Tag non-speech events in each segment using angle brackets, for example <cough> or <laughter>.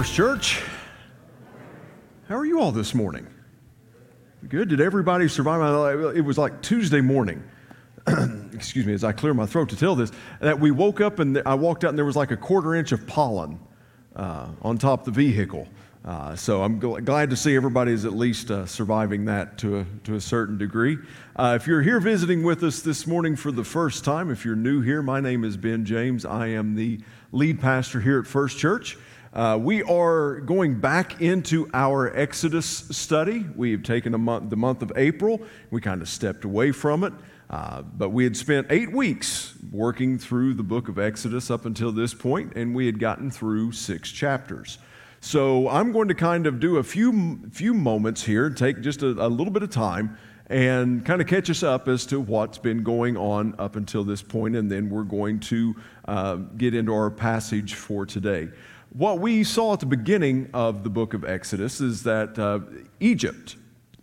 First Church. How are you all this morning? Good. Did everybody survive? It was like Tuesday morning. <clears throat> Excuse me, as I clear my throat to tell this, that we woke up and I walked out and there was like a quarter inch of pollen uh, on top of the vehicle. Uh, so I'm gl- glad to see everybody is at least uh, surviving that to a, to a certain degree. Uh, if you're here visiting with us this morning for the first time, if you're new here, my name is Ben James. I am the lead pastor here at First Church. Uh, we are going back into our Exodus study. We have taken month, the month of April. We kind of stepped away from it, uh, but we had spent eight weeks working through the book of Exodus up until this point, and we had gotten through six chapters. So I'm going to kind of do a few few moments here, take just a, a little bit of time, and kind of catch us up as to what's been going on up until this point, and then we're going to uh, get into our passage for today. What we saw at the beginning of the book of Exodus is that uh, Egypt,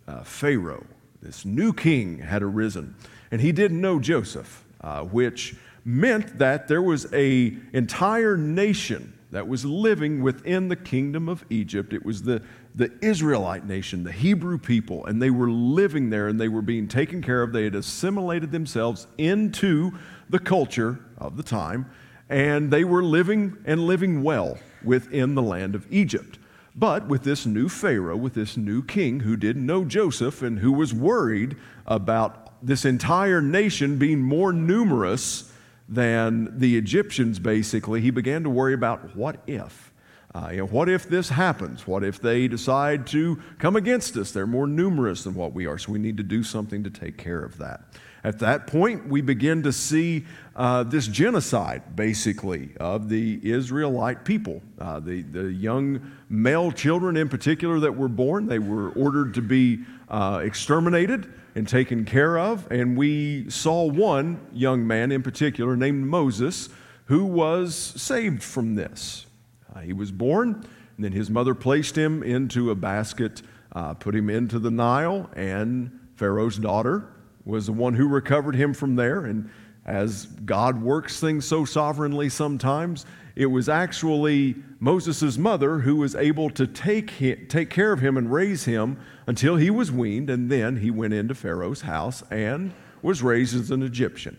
uh, Pharaoh, this new king, had arisen, and he didn't know Joseph, uh, which meant that there was a entire nation that was living within the kingdom of Egypt. It was the, the Israelite nation, the Hebrew people, and they were living there and they were being taken care of. They had assimilated themselves into the culture of the time, and they were living and living well within the land of Egypt. But with this new Pharaoh, with this new king who didn't know Joseph and who was worried about this entire nation being more numerous than the Egyptians, basically, he began to worry about what if. Uh, you know, what if this happens? What if they decide to come against us? They're more numerous than what we are, so we need to do something to take care of that. At that point, we begin to see uh, this genocide, basically, of the Israelite people. Uh, the, the young male children, in particular, that were born, they were ordered to be uh, exterminated and taken care of. And we saw one young man in particular named Moses who was saved from this. Uh, he was born, and then his mother placed him into a basket, uh, put him into the Nile, and Pharaoh's daughter was the one who recovered him from there. And as God works things so sovereignly sometimes, it was actually Moses' mother who was able to take, him, take care of him and raise him until he was weaned, and then he went into Pharaoh's house and was raised as an Egyptian.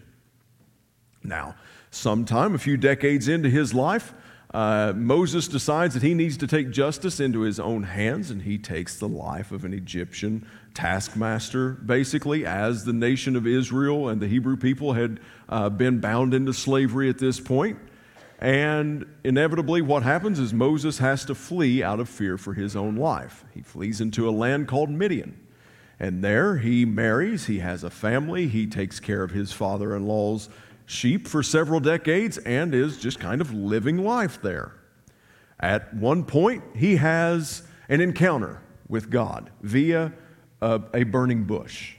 Now, sometime, a few decades into his life, uh, Moses decides that he needs to take justice into his own hands, and he takes the life of an Egyptian taskmaster, basically, as the nation of Israel and the Hebrew people had uh, been bound into slavery at this point. And inevitably, what happens is Moses has to flee out of fear for his own life. He flees into a land called Midian. And there he marries, he has a family, he takes care of his father in law's sheep for several decades and is just kind of living life there. At one point, he has an encounter with God via a, a burning bush.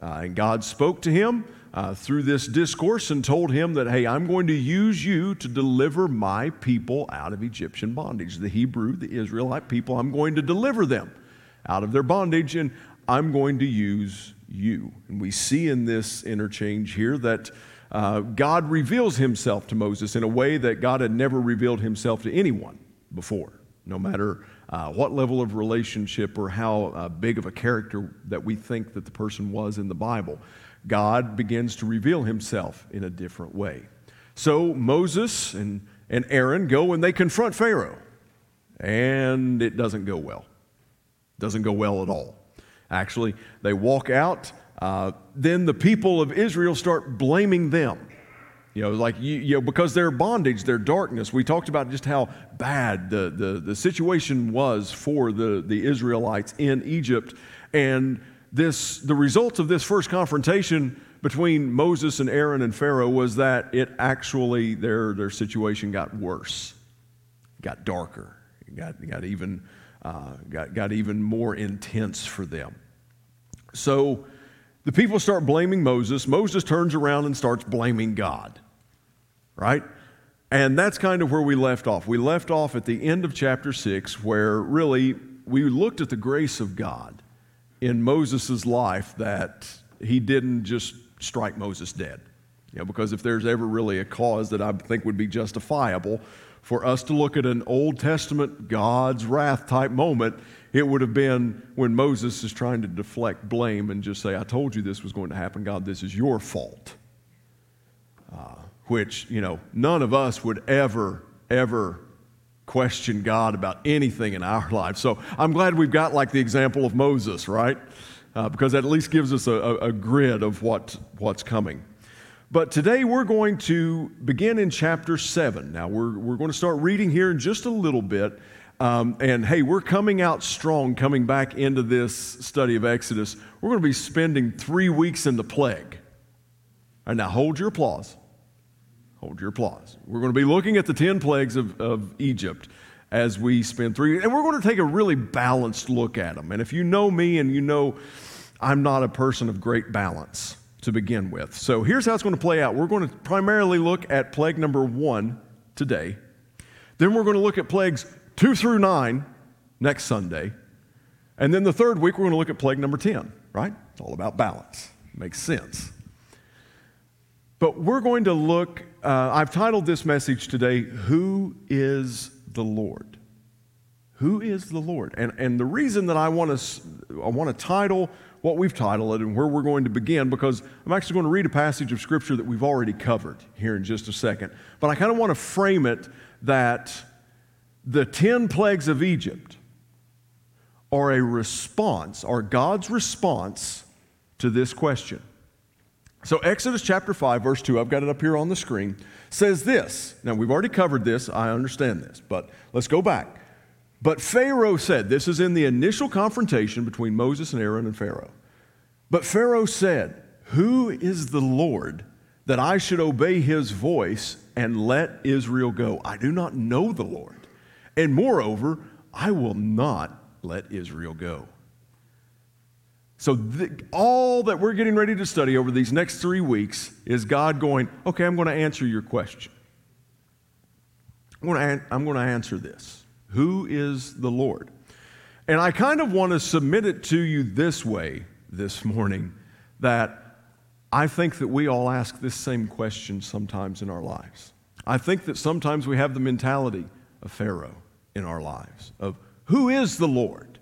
Uh, and God spoke to him uh, through this discourse and told him that, hey, I'm going to use you to deliver my people out of Egyptian bondage. The Hebrew, the Israelite people, I'm going to deliver them out of their bondage, and I'm going to use you. And we see in this interchange here that uh, God reveals himself to Moses in a way that God had never revealed himself to anyone before, no matter uh, what level of relationship or how uh, big of a character that we think that the person was in the Bible. God begins to reveal himself in a different way. So Moses and, and Aaron go and they confront Pharaoh, and it doesn't go well. Doesn't go well at all. Actually, they walk out uh, then the people of Israel start blaming them. You know, like, you, you know, because their bondage, their darkness. We talked about just how bad the, the, the situation was for the, the Israelites in Egypt. And this, the result of this first confrontation between Moses and Aaron and Pharaoh was that it actually, their, their situation got worse, got darker, got, got, even, uh, got, got even more intense for them. So, the people start blaming Moses. Moses turns around and starts blaming God, right? And that's kind of where we left off. We left off at the end of chapter 6, where really we looked at the grace of God in Moses' life that he didn't just strike Moses dead. You know, because if there's ever really a cause that I think would be justifiable for us to look at an Old Testament God's wrath type moment, it would have been when Moses is trying to deflect blame and just say, I told you this was going to happen. God, this is your fault. Uh, which, you know, none of us would ever, ever question God about anything in our <laughs> life. So I'm glad we've got like the example of Moses, right? Uh, because that at least gives us a, a, a grid of what, what's coming. But today we're going to begin in chapter 7. Now, we're, we're going to start reading here in just a little bit. Um, and hey, we're coming out strong coming back into this study of Exodus. We're going to be spending three weeks in the plague. Right, now hold your applause. Hold your applause. We're going to be looking at the 10 plagues of, of Egypt as we spend three, and we're going to take a really balanced look at them. And if you know me and you know I'm not a person of great balance to begin with. So here's how it's going to play out. We're going to primarily look at plague number one today. Then we're going to look at plagues two through nine next Sunday. And then the third week, we're going to look at plague number 10, right? It's all about balance. Makes sense. But we're going to look, uh, I've titled this message today, Who is the Lord? Who is the Lord? And, and the reason that I want to, I want to title what we've titled it and where we're going to begin because I'm actually going to read a passage of Scripture that we've already covered here in just a second. But I kind of want to frame it that the 10 plagues of Egypt are a response, are God's response to this question. So, Exodus chapter 5, verse 2, I've got it up here on the screen, says this. Now, we've already covered this, I understand this, but let's go back. But Pharaoh said, this is in the initial confrontation between Moses and Aaron and Pharaoh. But Pharaoh said, Who is the Lord that I should obey his voice and let Israel go? I do not know the Lord. And moreover, I will not let Israel go. So, all that we're getting ready to study over these next three weeks is God going, Okay, I'm going to answer your question. I'm going I'm going to answer this. Who is the Lord? And I kind of want to submit it to you this way this morning that I think that we all ask this same question sometimes in our lives. I think that sometimes we have the mentality of Pharaoh in our lives of who is the Lord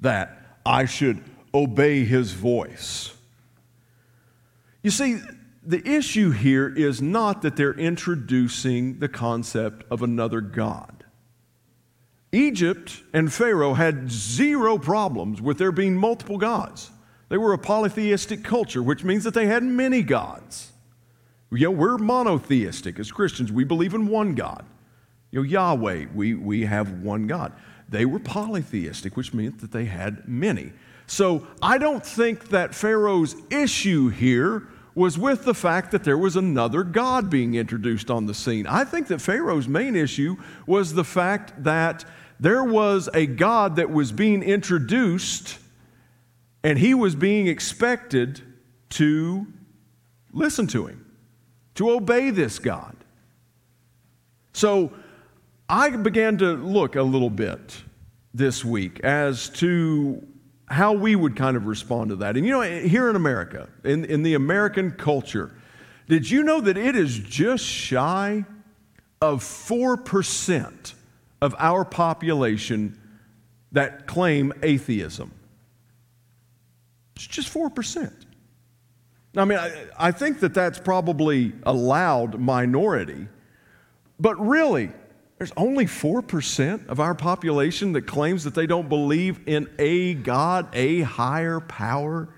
that I should obey his voice? You see, the issue here is not that they're introducing the concept of another God. Egypt and Pharaoh had zero problems with there being multiple gods. They were a polytheistic culture, which means that they had many gods. Know, we're monotheistic as Christians. We believe in one God. You know, Yahweh, we, we have one God. They were polytheistic, which meant that they had many. So I don't think that Pharaoh's issue here was with the fact that there was another God being introduced on the scene. I think that Pharaoh's main issue was the fact that there was a God that was being introduced, and he was being expected to listen to him, to obey this God. So I began to look a little bit this week as to how we would kind of respond to that. And you know, here in America, in, in the American culture, did you know that it is just shy of 4%? of our population that claim atheism. It's just 4%. I mean, I, I, think that that's probably a loud minority, but really, there's only 4% of our population that claims that they don't believe in a God, a higher power.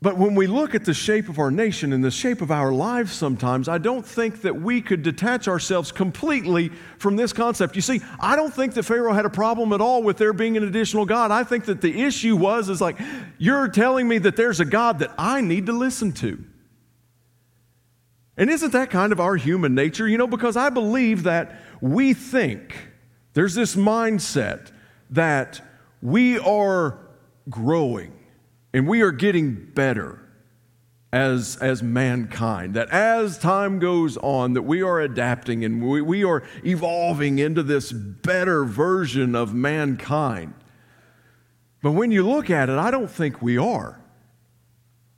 But when we look at the shape of our nation and the shape of our lives sometimes, I don't think that we could detach ourselves completely from this concept. You see, I don't think that Pharaoh had a problem at all with there being an additional God. I think that the issue was is like, you're telling me that there's a God that I need to listen to. And isn't that kind of our human nature? You know, because I believe that we think there's this mindset that we are growing and we are getting better as, as mankind. That as time goes on, that we are adapting and we, we are evolving into this better version of mankind. But when you look at it, I don't think we are.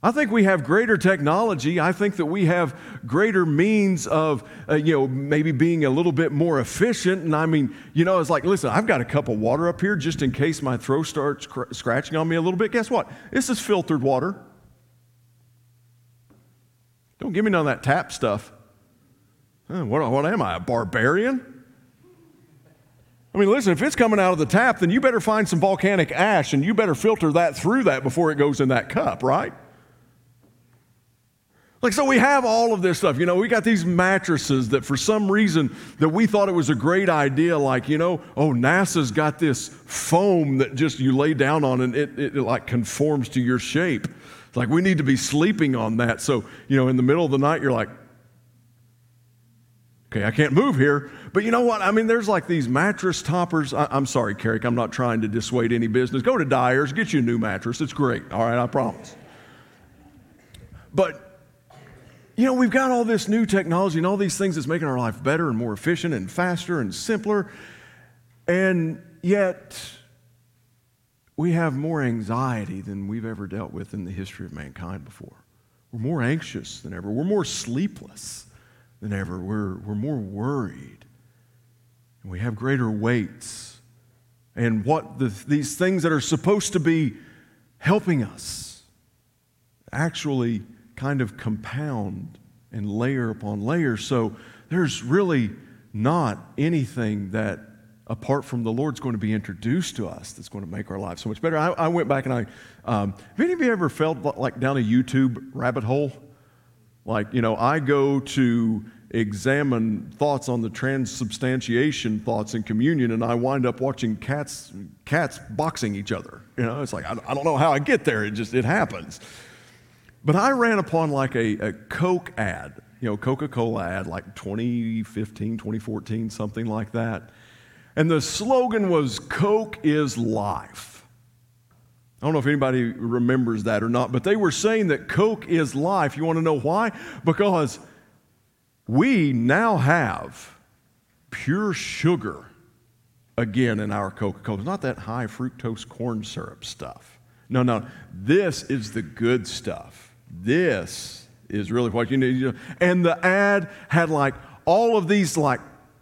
I think we have greater technology. I think that we have greater means of, uh, you know, maybe being a little bit more efficient. And I mean, you know, it's like, listen, I've got a cup of water up here just in case my throat starts cr- scratching on me a little bit. Guess what? This is filtered water. Don't give me none of that tap stuff. What, what am I, a barbarian? I mean, listen, if it's coming out of the tap, then you better find some volcanic ash and you better filter that through that before it goes in that cup, right? Like, so we have all of this stuff. You know, we got these mattresses that for some reason that we thought it was a great idea, like, you know, oh, NASA's got this foam that just you lay down on and it, it, it like conforms to your shape. It's like we need to be sleeping on that. So, you know, in the middle of the night, you're like, okay, I can't move here. But you know what? I mean, there's like these mattress toppers. I, am sorry, Carrick, I'm not trying to dissuade any business. Go to Dyer's, get you a new mattress. It's great. All right, I promise. But you know, we've got all this new technology and all these things that's making our life better and more efficient and faster and simpler. And yet, we have more anxiety than we've ever dealt with in the history of mankind before. We're more anxious than ever. We're more sleepless than ever. We're, we're more worried. And we have greater weights. And what the, these things that are supposed to be helping us actually kind of compound and layer upon layer. So there's really not anything that, apart from the Lord's going to be introduced to us, that's going to make our lives so much better. I, I went back and I, um, have any of you ever felt like down a YouTube rabbit hole? Like, you know, I go to examine thoughts on the transubstantiation thoughts in communion and I wind up watching cats, cats boxing each other. You know, it's like, I, I don't know how I get there. It just, it happens. But I ran upon like a, a Coke ad, you know, Coca Cola ad, like 2015, 2014, something like that. And the slogan was Coke is life. I don't know if anybody remembers that or not, but they were saying that Coke is life. You want to know why? Because we now have pure sugar again in our Coca Cola. It's not that high fructose corn syrup stuff. No, no. This is the good stuff. This is really what you need. And the ad had like all of these, like,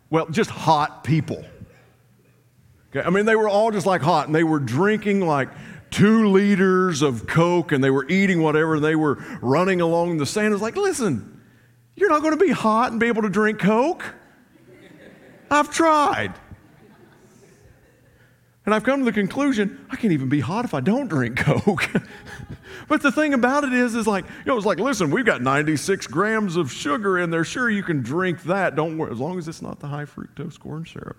well, just hot people. Okay, I mean, they were all just like hot, and they were drinking like two liters of Coke, and they were eating whatever, and they were running along the sand. It's like, listen, you're not going to be hot and be able to drink Coke. I've tried. And I've come to the conclusion I can't even be hot if I don't drink Coke. <laughs> but the thing about it is, is like, you know, it's like, listen, we've got 96 grams of sugar in there. Sure, you can drink that. Don't worry, as long as it's not the high fructose corn syrup.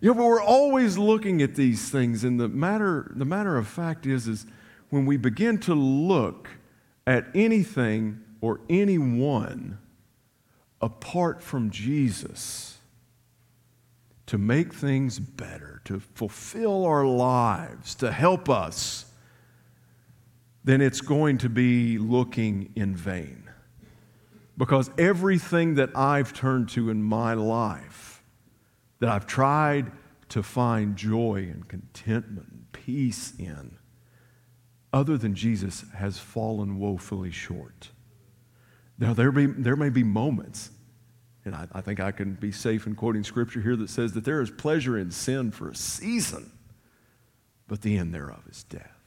You know, but we're always looking at these things, and the matter, the matter of fact is, is when we begin to look at anything or anyone apart from Jesus, to make things better, to fulfill our lives, to help us, then it's going to be looking in vain. Because everything that I've turned to in my life, that I've tried to find joy and contentment and peace in, other than Jesus, has fallen woefully short. Now, there, be, there may be moments and I, I think I can be safe in quoting scripture here that says that there is pleasure in sin for a season, but the end thereof is death.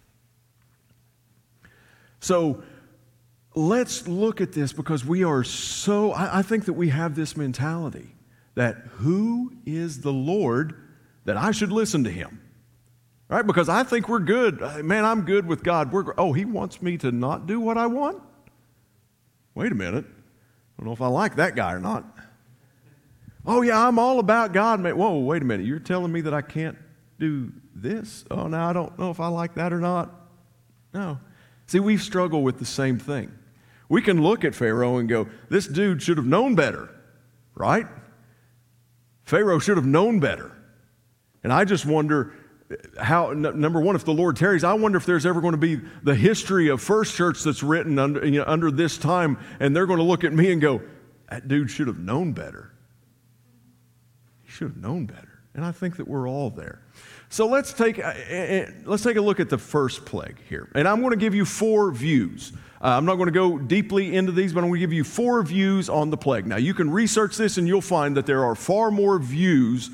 So let's look at this because we are so, I, I think that we have this mentality that who is the Lord that I should listen to him? Right? Because I think we're good. Uh, man, I'm good with God. We're, oh, he wants me to not do what I want? Wait a minute. I don't know if I like that guy or not. Oh, yeah, I'm all about God. Man. Whoa, wait a minute. You're telling me that I can't do this? Oh, now I don't know if I like that or not. No. See, we struggle with the same thing. We can look at Pharaoh and go, this dude should have known better, right? Pharaoh should have known better. And I just wonder how, n- number one, if the Lord tarries, I wonder if there's ever going to be the history of First Church that's written under, you know, under this time, and they're going to look at me and go, that dude should have known better should have known better. And I think that we're all there. So let's take, uh, uh, let's take a look at the first plague here. And I'm going to give you four views. Uh, I'm not going to go deeply into these, but I'm going to give you four views on the plague. Now, you can research this and you'll find that there are far more views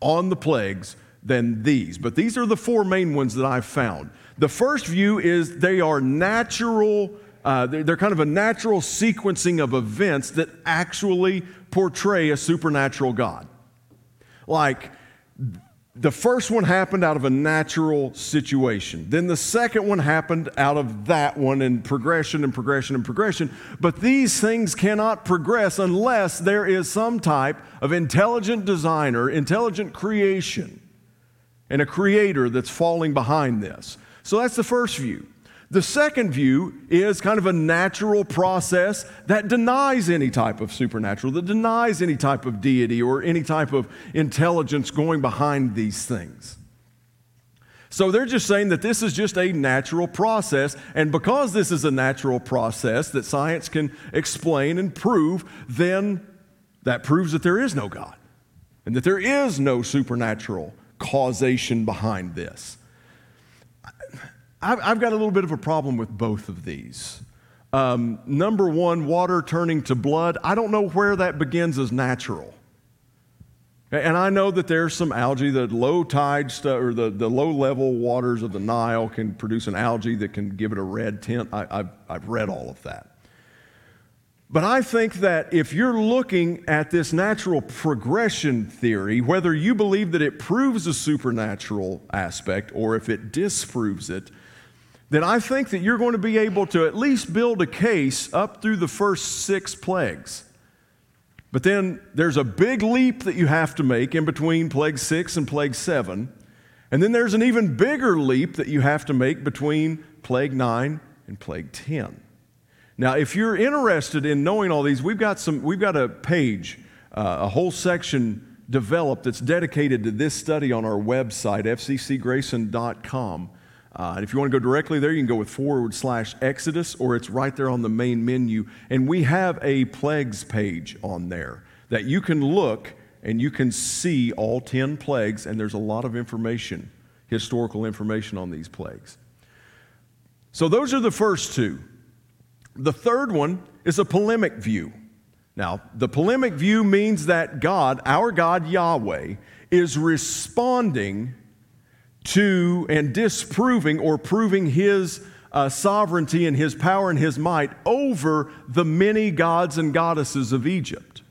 on the plagues than these. But these are the four main ones that I've found. The first view is they are natural, uh, they're, they're kind of a natural sequencing of events that actually portray a supernatural God. Like, the first one happened out of a natural situation. Then the second one happened out of that one and progression and progression and progression. But these things cannot progress unless there is some type of intelligent designer, intelligent creation, and a creator that's falling behind this. So that's the first view. The second view is kind of a natural process that denies any type of supernatural, that denies any type of deity or any type of intelligence going behind these things. So they're just saying that this is just a natural process, and because this is a natural process that science can explain and prove, then that proves that there is no God and that there is no supernatural causation behind this. I've got a little bit of a problem with both of these. Um, number one, water turning to blood. I don't know where that begins as natural. And I know that there's some algae, that low tide stuff, or the, the low level waters of the Nile can produce an algae that can give it a red tint. I, have I've read all of that. But I think that if you're looking at this natural progression theory, whether you believe that it proves a supernatural aspect or if it disproves it, then I think that you're going to be able to at least build a case up through the first six plagues. But then there's a big leap that you have to make in between plague six and plague seven. And then there's an even bigger leap that you have to make between plague nine and plague 10. Now, if you're interested in knowing all these, we've got, some, we've got a page, uh, a whole section developed that's dedicated to this study on our website, fccgrayson.com. Uh, and if you want to go directly there, you can go with forward slash Exodus, or it's right there on the main menu. And we have a plagues page on there that you can look and you can see all 10 plagues, and there's a lot of information, historical information on these plagues. So those are the first two. The third one is a polemic view. Now, the polemic view means that God, our God Yahweh, is responding to and disproving or proving his uh, sovereignty and his power and his might over the many gods and goddesses of Egypt.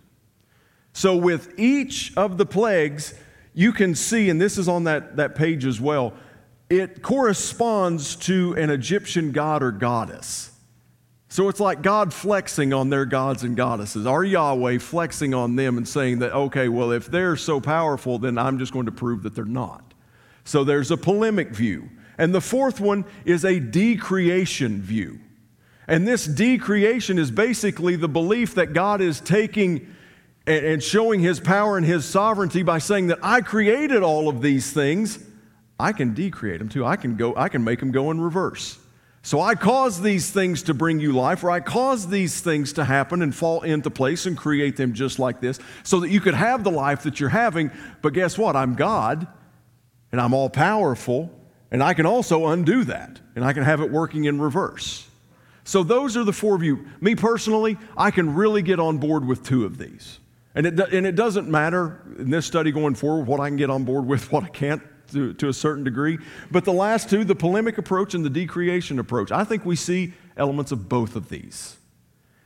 So, with each of the plagues, you can see, and this is on that, that page as well, it corresponds to an Egyptian god or goddess. So it's like God flexing on their gods and goddesses, our Yahweh flexing on them and saying that, okay, well, if they're so powerful, then I'm just going to prove that they're not. So there's a polemic view. And the fourth one is a decreation view. And this decreation is basically the belief that God is taking and showing his power and his sovereignty by saying that I created all of these things. I can decreate them too. I can go, I can make them go in reverse. So I cause these things to bring you life, or I cause these things to happen and fall into place and create them just like this so that you could have the life that you're having. But guess what? I'm God and I'm all powerful, and I can also undo that, and I can have it working in reverse. So, those are the four you. Me personally, I can really get on board with two of these. And it, and it doesn't matter in this study going forward what I can get on board with, <laughs> what I can't to, to a certain degree. But the last two, the polemic approach and the decreation approach, I think we see elements of both of these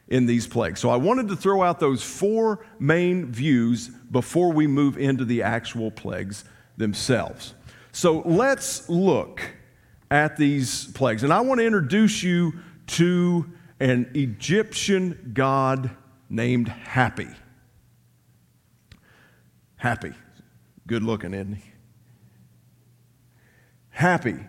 in these plagues. So I wanted to throw out those four main views before we move into the actual plagues themselves. So let's look at these plagues. And I want to introduce you to an Egyptian god named Hapi. Hapi. Good looking, isn't he? Hapi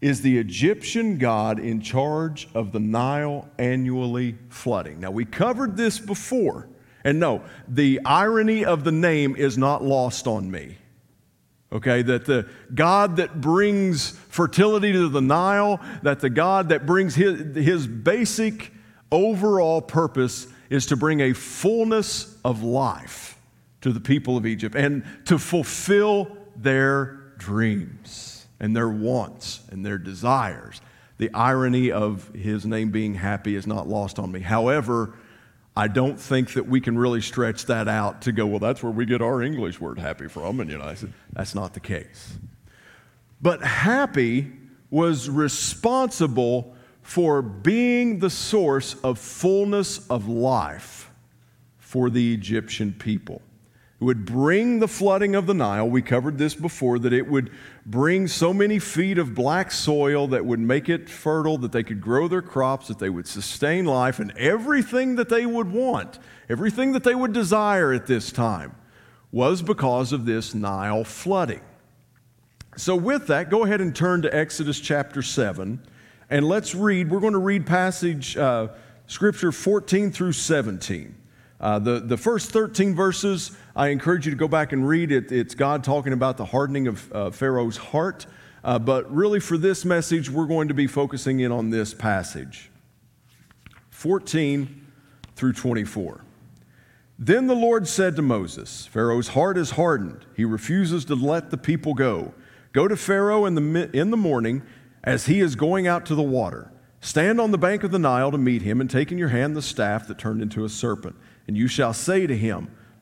is the Egyptian god in charge of the Nile annually flooding. Now, we covered this before. And no, the irony of the name is not lost on me okay? That the God that brings fertility to the Nile, that the God that brings his, his basic overall purpose is to bring a fullness of life to the people of Egypt and to fulfill their dreams and their wants and their desires. The irony of his name being happy is not lost on me. However, I don't think that we can really stretch that out to go, well, that's where we get our English word happy from. And, you know, I said, that's not the case. But Hapi was responsible for being the source of fullness of life for the Egyptian people. Would bring the flooding of the Nile. We covered this before, that it would bring so many feet of black soil that would make it fertile, that they could grow their crops, that they would sustain life, and everything that they would want, everything that they would desire at this time, was because of this Nile flooding. So, with that, go ahead and turn to Exodus chapter 7, and let's read. We're going to read passage, uh, scripture 14 through 17. Uh, the, the first 13 verses, I encourage you to go back and read it. It's God talking about the hardening of uh, Pharaoh's heart. Uh, but really, for this message, we're going to be focusing in on this passage 14 through 24. Then the Lord said to Moses, Pharaoh's heart is hardened. He refuses to let the people go. Go to Pharaoh in the, in the morning as he is going out to the water. Stand on the bank of the Nile to meet him, and take in your hand the staff that turned into a serpent and you shall say to him,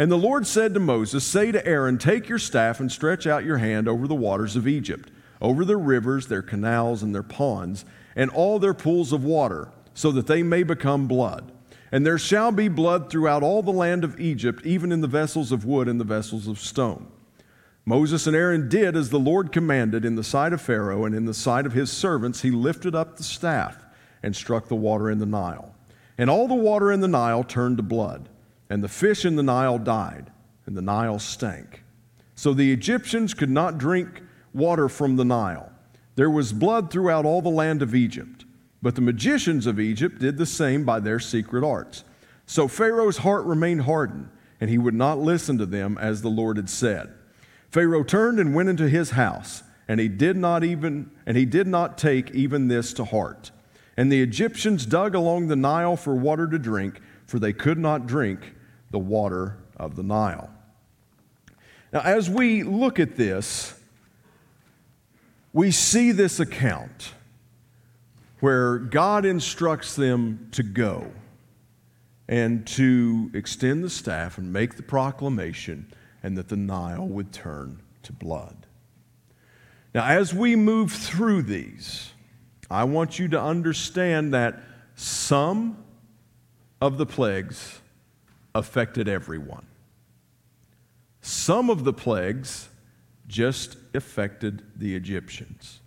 And the Lord said to Moses, Say to Aaron, Take your staff and stretch out your hand over the waters of Egypt, over their rivers, their canals, and their ponds, and all their pools of water, so that they may become blood. And there shall be blood throughout all the land of Egypt, even in the vessels of wood and the vessels of stone. Moses and Aaron did as the Lord commanded in the sight of Pharaoh and in the sight of his servants. He lifted up the staff and struck the water in the Nile. And all the water in the Nile turned to blood, and the fish in the Nile died, and the Nile stank. So the Egyptians could not drink water from the Nile. There was blood throughout all the land of Egypt. But the magicians of Egypt did the same by their secret arts. So Pharaoh's heart remained hardened, and he would not listen to them as the Lord had said. Pharaoh turned and went into his house, and he did not even and he did not take even this to heart. And the Egyptians dug along the Nile for water to drink, for they could not drink the water of the Nile. Now, as we look at this, we see this account where God instructs them to go and to extend the staff and make the proclamation, and that the Nile would turn to blood. Now, as we move through these, I want you to understand that some of the plagues affected everyone. Some of the plagues just affected the Egyptians.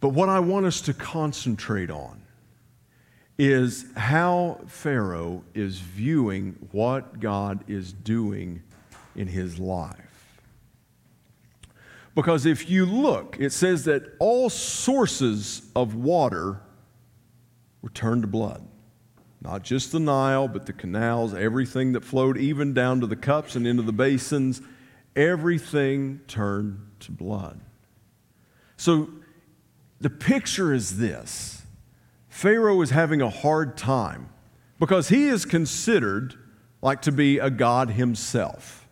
But what I want us to concentrate on is how Pharaoh is viewing what God is doing in his life. Because if you look, it says that all sources of water were turned to blood. Not just the Nile, but the canals, everything that flowed, even down to the cups and into the basins, everything turned to blood. So the picture is this Pharaoh is having a hard time because he is considered like to be a god himself.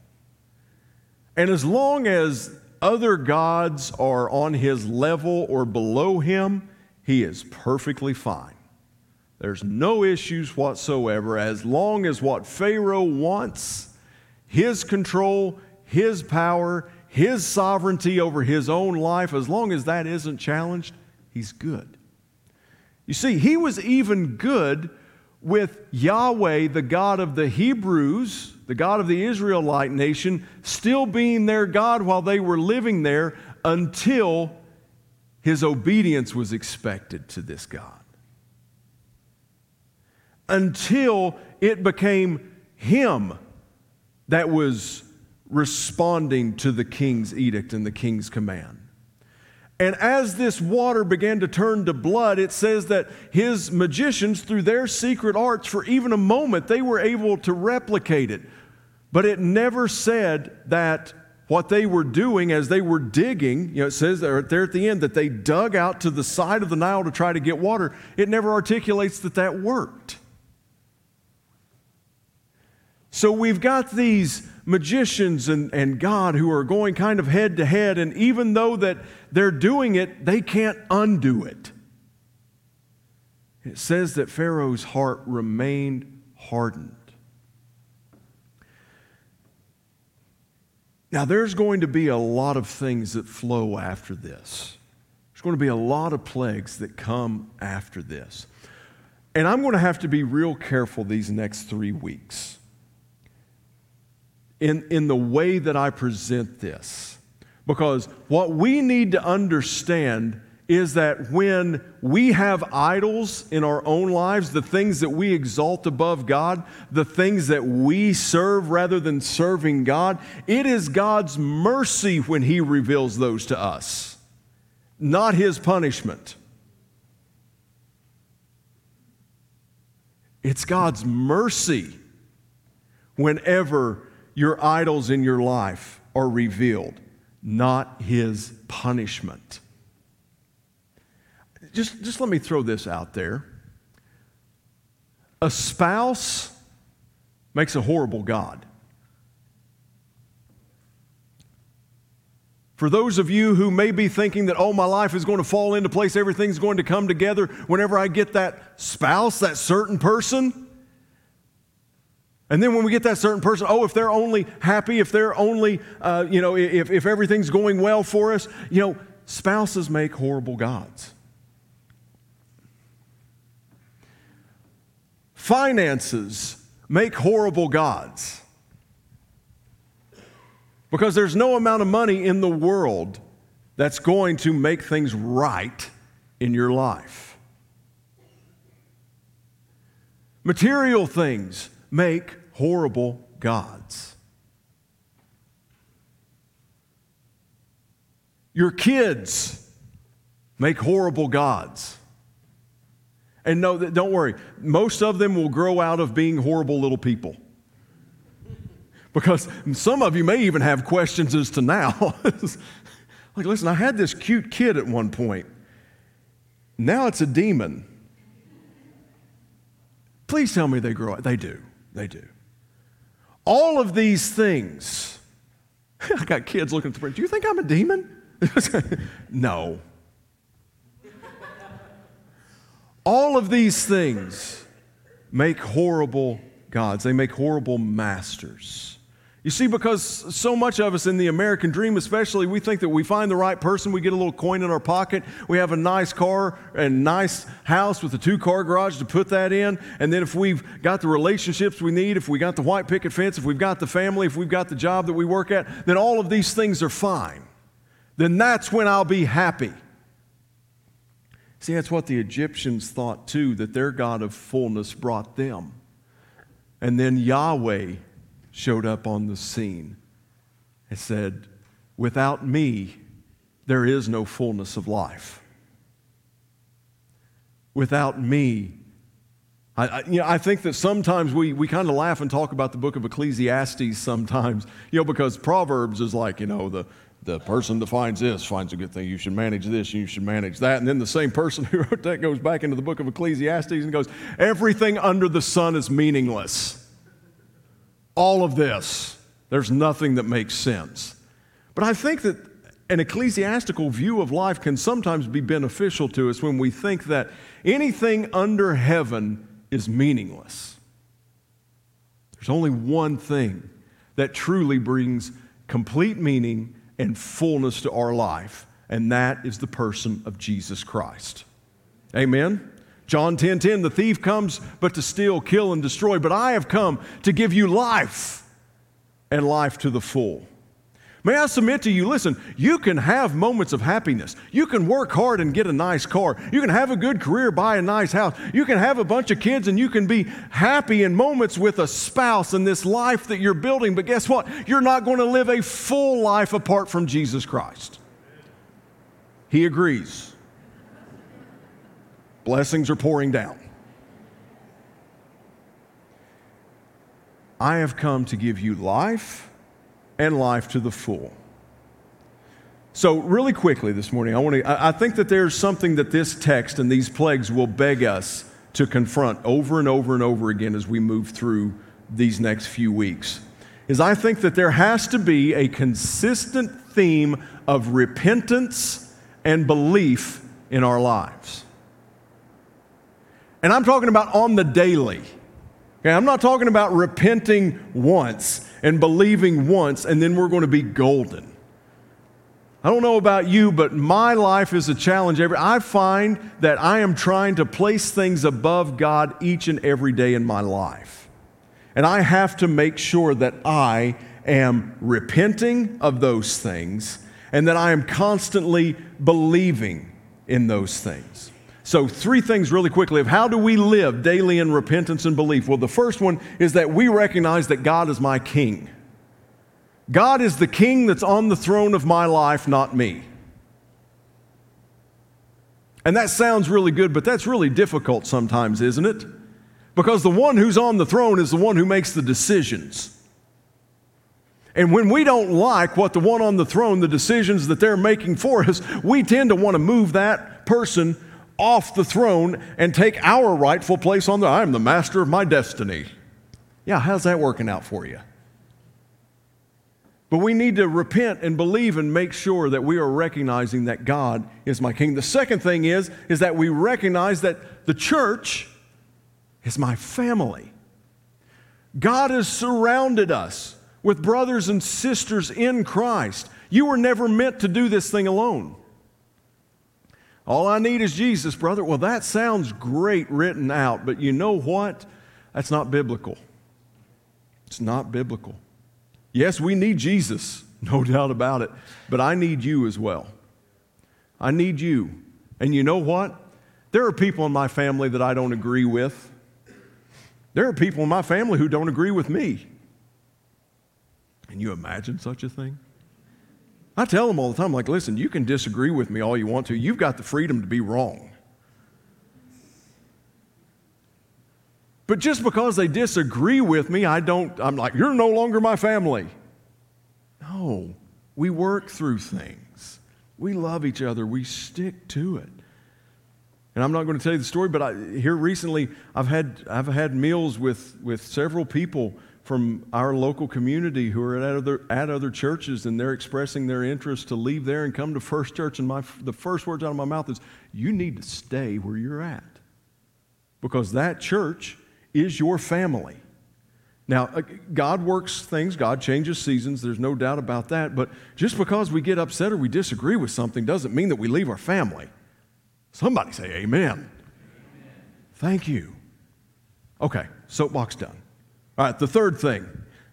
And as long as other gods are on his level or below him, he is perfectly fine. There's no issues whatsoever as long as what Pharaoh wants, his control, his power, his sovereignty over his own life, as long as that isn't challenged, he's good. You see, he was even good with Yahweh, the God of the Hebrews, the God of the Israelite nation, still being their God while they were living there until his obedience was expected to this God. Until it became him that was responding to the king's edict and the king's command. And as this water began to turn to blood, it says that his magicians, through their secret arts, for even a moment, they were able to replicate it. But it never said that what they were doing as they were digging, you know, it says there, at the end that they dug out to the side of the Nile to try to get water. It never articulates that that worked. So we've got these magicians and, and God who are going kind of head to head, and even though that they're doing it, they can't undo it. It says that Pharaoh's heart remained hardened. Now, there's going to be a lot of things that flow after this. There's going to be a lot of plagues that come after this. And I'm going to have to be real careful these next three weeks in, in the way that I present this. Because what we need to understand is that when we have idols in our own lives, the things that we exalt above God, the things that we serve rather than serving God, it is God's mercy when He reveals those to us, not His punishment. It's God's mercy whenever your idols in your life are revealed, not His punishment just, just let me throw this out there. A spouse makes a horrible God. For those of you who may be thinking that, oh, my life is going to fall into place, everything's going to come together whenever I get that spouse, that certain person. And then when we get that certain person, oh, if they're only happy, if they're only, uh, you know, if, if everything's going well for us, you know, spouses make horrible gods. Finances make horrible gods. Because there's no amount of money in the world that's going to make things right in your life. Material things make horrible gods. Your kids make horrible gods. And no, don't worry, most of them will grow out of being horrible little people. Because some of you may even have questions as to now. <laughs> like, listen, I had this cute kid at one point. Now it's a demon. Please tell me they grow up. They do. They do. All of these things. <laughs> I got kids looking at the print. Do you think I'm a demon? <laughs> no. All of these things make horrible gods, they make horrible masters. You see, because so much of us in the American dream, especially, we think that we find the right person, we get a little coin in our pocket, we have a nice car and nice house with a two car garage to put that in. And then, if we've got the relationships we need, if we got the white picket fence, if we've got the family, if we've got the job that we work at, then all of these things are fine. Then that's when I'll be happy. See, that's what the Egyptians thought too, that their God of fullness brought them. And then Yahweh showed up on the scene and said, Without me, there is no fullness of life. Without me, I, I, you know, I think that sometimes we, we kind of laugh and talk about the book of Ecclesiastes sometimes, you know, because Proverbs is like, you know, the, the person that finds this finds a good thing. You should manage this and you should manage that. And then the same person <laughs> who wrote that goes back into the book of Ecclesiastes and goes, Everything under the sun is meaningless. All of this, there's nothing that makes sense. But I think that an ecclesiastical view of life can sometimes be beneficial to us when we think that anything under heaven is meaningless. There's only one thing that truly brings complete meaning and fullness to our life, and that is the person of Jesus Christ. Amen. John 10 10, the thief comes but to steal, kill, and destroy, but I have come to give you life and life to the full. May I submit to you, listen, you can have moments of happiness. You can work hard and get a nice car. You can have a good career, buy a nice house. You can have a bunch of kids and you can be happy in moments with a spouse in this life that you're building. But guess what? You're not going to live a full life apart from Jesus Christ. He agrees. Blessings are pouring down. I have come to give you life and life to the full. So, really quickly this morning, I, want to, I think that there's something that this text and these plagues will beg us to confront over and over and over again as we move through these next few weeks. Is I think that there has to be a consistent theme of repentance and belief in our lives. And I'm talking about on the daily. Okay, I'm not talking about repenting once and believing once and then we're going to be golden. I don't know about you, but my life is a challenge. Every I find that I am trying to place things above God each and every day in my life. And I have to make sure that I am repenting of those things and that I am constantly believing in those things. So, three things really quickly of how do we live daily in repentance and belief? Well, the first one is that we recognize that God is my king. God is the king that's on the throne of my life, not me. And that sounds really good, but that's really difficult sometimes, isn't it? Because the one who's on the throne is the one who makes the decisions. And when we don't like what the one on the throne, the decisions that they're making for us, we tend to want to move that person off the throne and take our rightful place on the I'm the master of my destiny. Yeah, how's that working out for you? But we need to repent and believe and make sure that we are recognizing that God is my king. The second thing is is that we recognize that the church is my family. God has surrounded us with brothers and sisters in Christ. You were never meant to do this thing alone. All I need is Jesus, brother. Well, that sounds great written out, but you know what? That's not biblical. It's not biblical. Yes, we need Jesus, <laughs> no doubt about it, but I need you as well. I need you. And you know what? There are people in my family that I don't agree with. There are people in my family who don't agree with me. Can you imagine such a thing? I tell them all the time, like, listen, you can disagree with me all you want to. You've got the freedom to be wrong. But just because they disagree with me, I don't, I'm like, you're no longer my family. No, we work through things. We love each other. We stick to it. And I'm not going to tell you the story, but I, here recently, I've had, I've had meals with, with several people from our local community who are at other, at other churches and they're expressing their interest to leave there and come to First Church. And my, the first words out of my mouth is, You need to stay where you're at because that church is your family. Now, uh, God works things, God changes seasons, there's no doubt about that. But just because we get upset or we disagree with something doesn't mean that we leave our family. Somebody say, Amen. amen. Thank you. Okay, soapbox done. All right, the third thing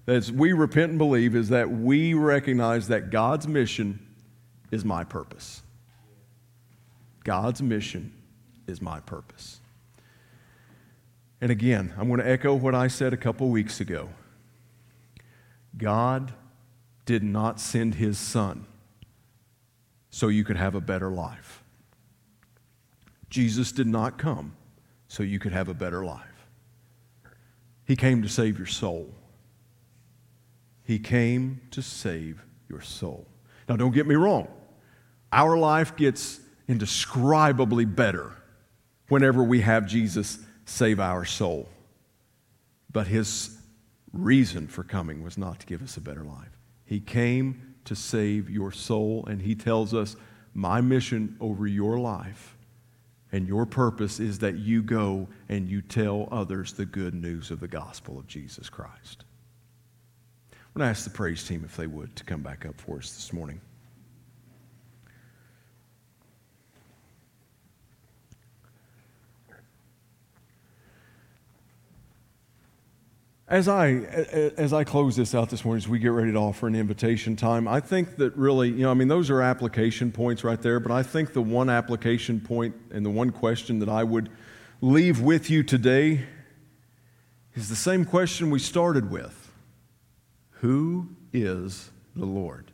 as we repent and believe is that we recognize that God's mission is my purpose. God's mission is my purpose. And again, I'm going to echo what I said a couple weeks ago. God did not send his son so you could have a better life. Jesus did not come so you could have a better life. He came to save your soul. He came to save your soul. Now, don't get me wrong. Our life gets indescribably better whenever we have Jesus save our soul. But his reason for coming was not to give us a better life. He came to save your soul, and he tells us, My mission over your life and your purpose is that you go and you tell others the good news of the gospel of Jesus Christ. I'm going to ask the praise team if they would to come back up for us this morning. As I, as I close this out this morning, as we get ready to offer an invitation time, I think that really, you know, I mean, those are application points right there, but I think the one application point and the one question that I would leave with you today is the same question we started with Who is the Lord?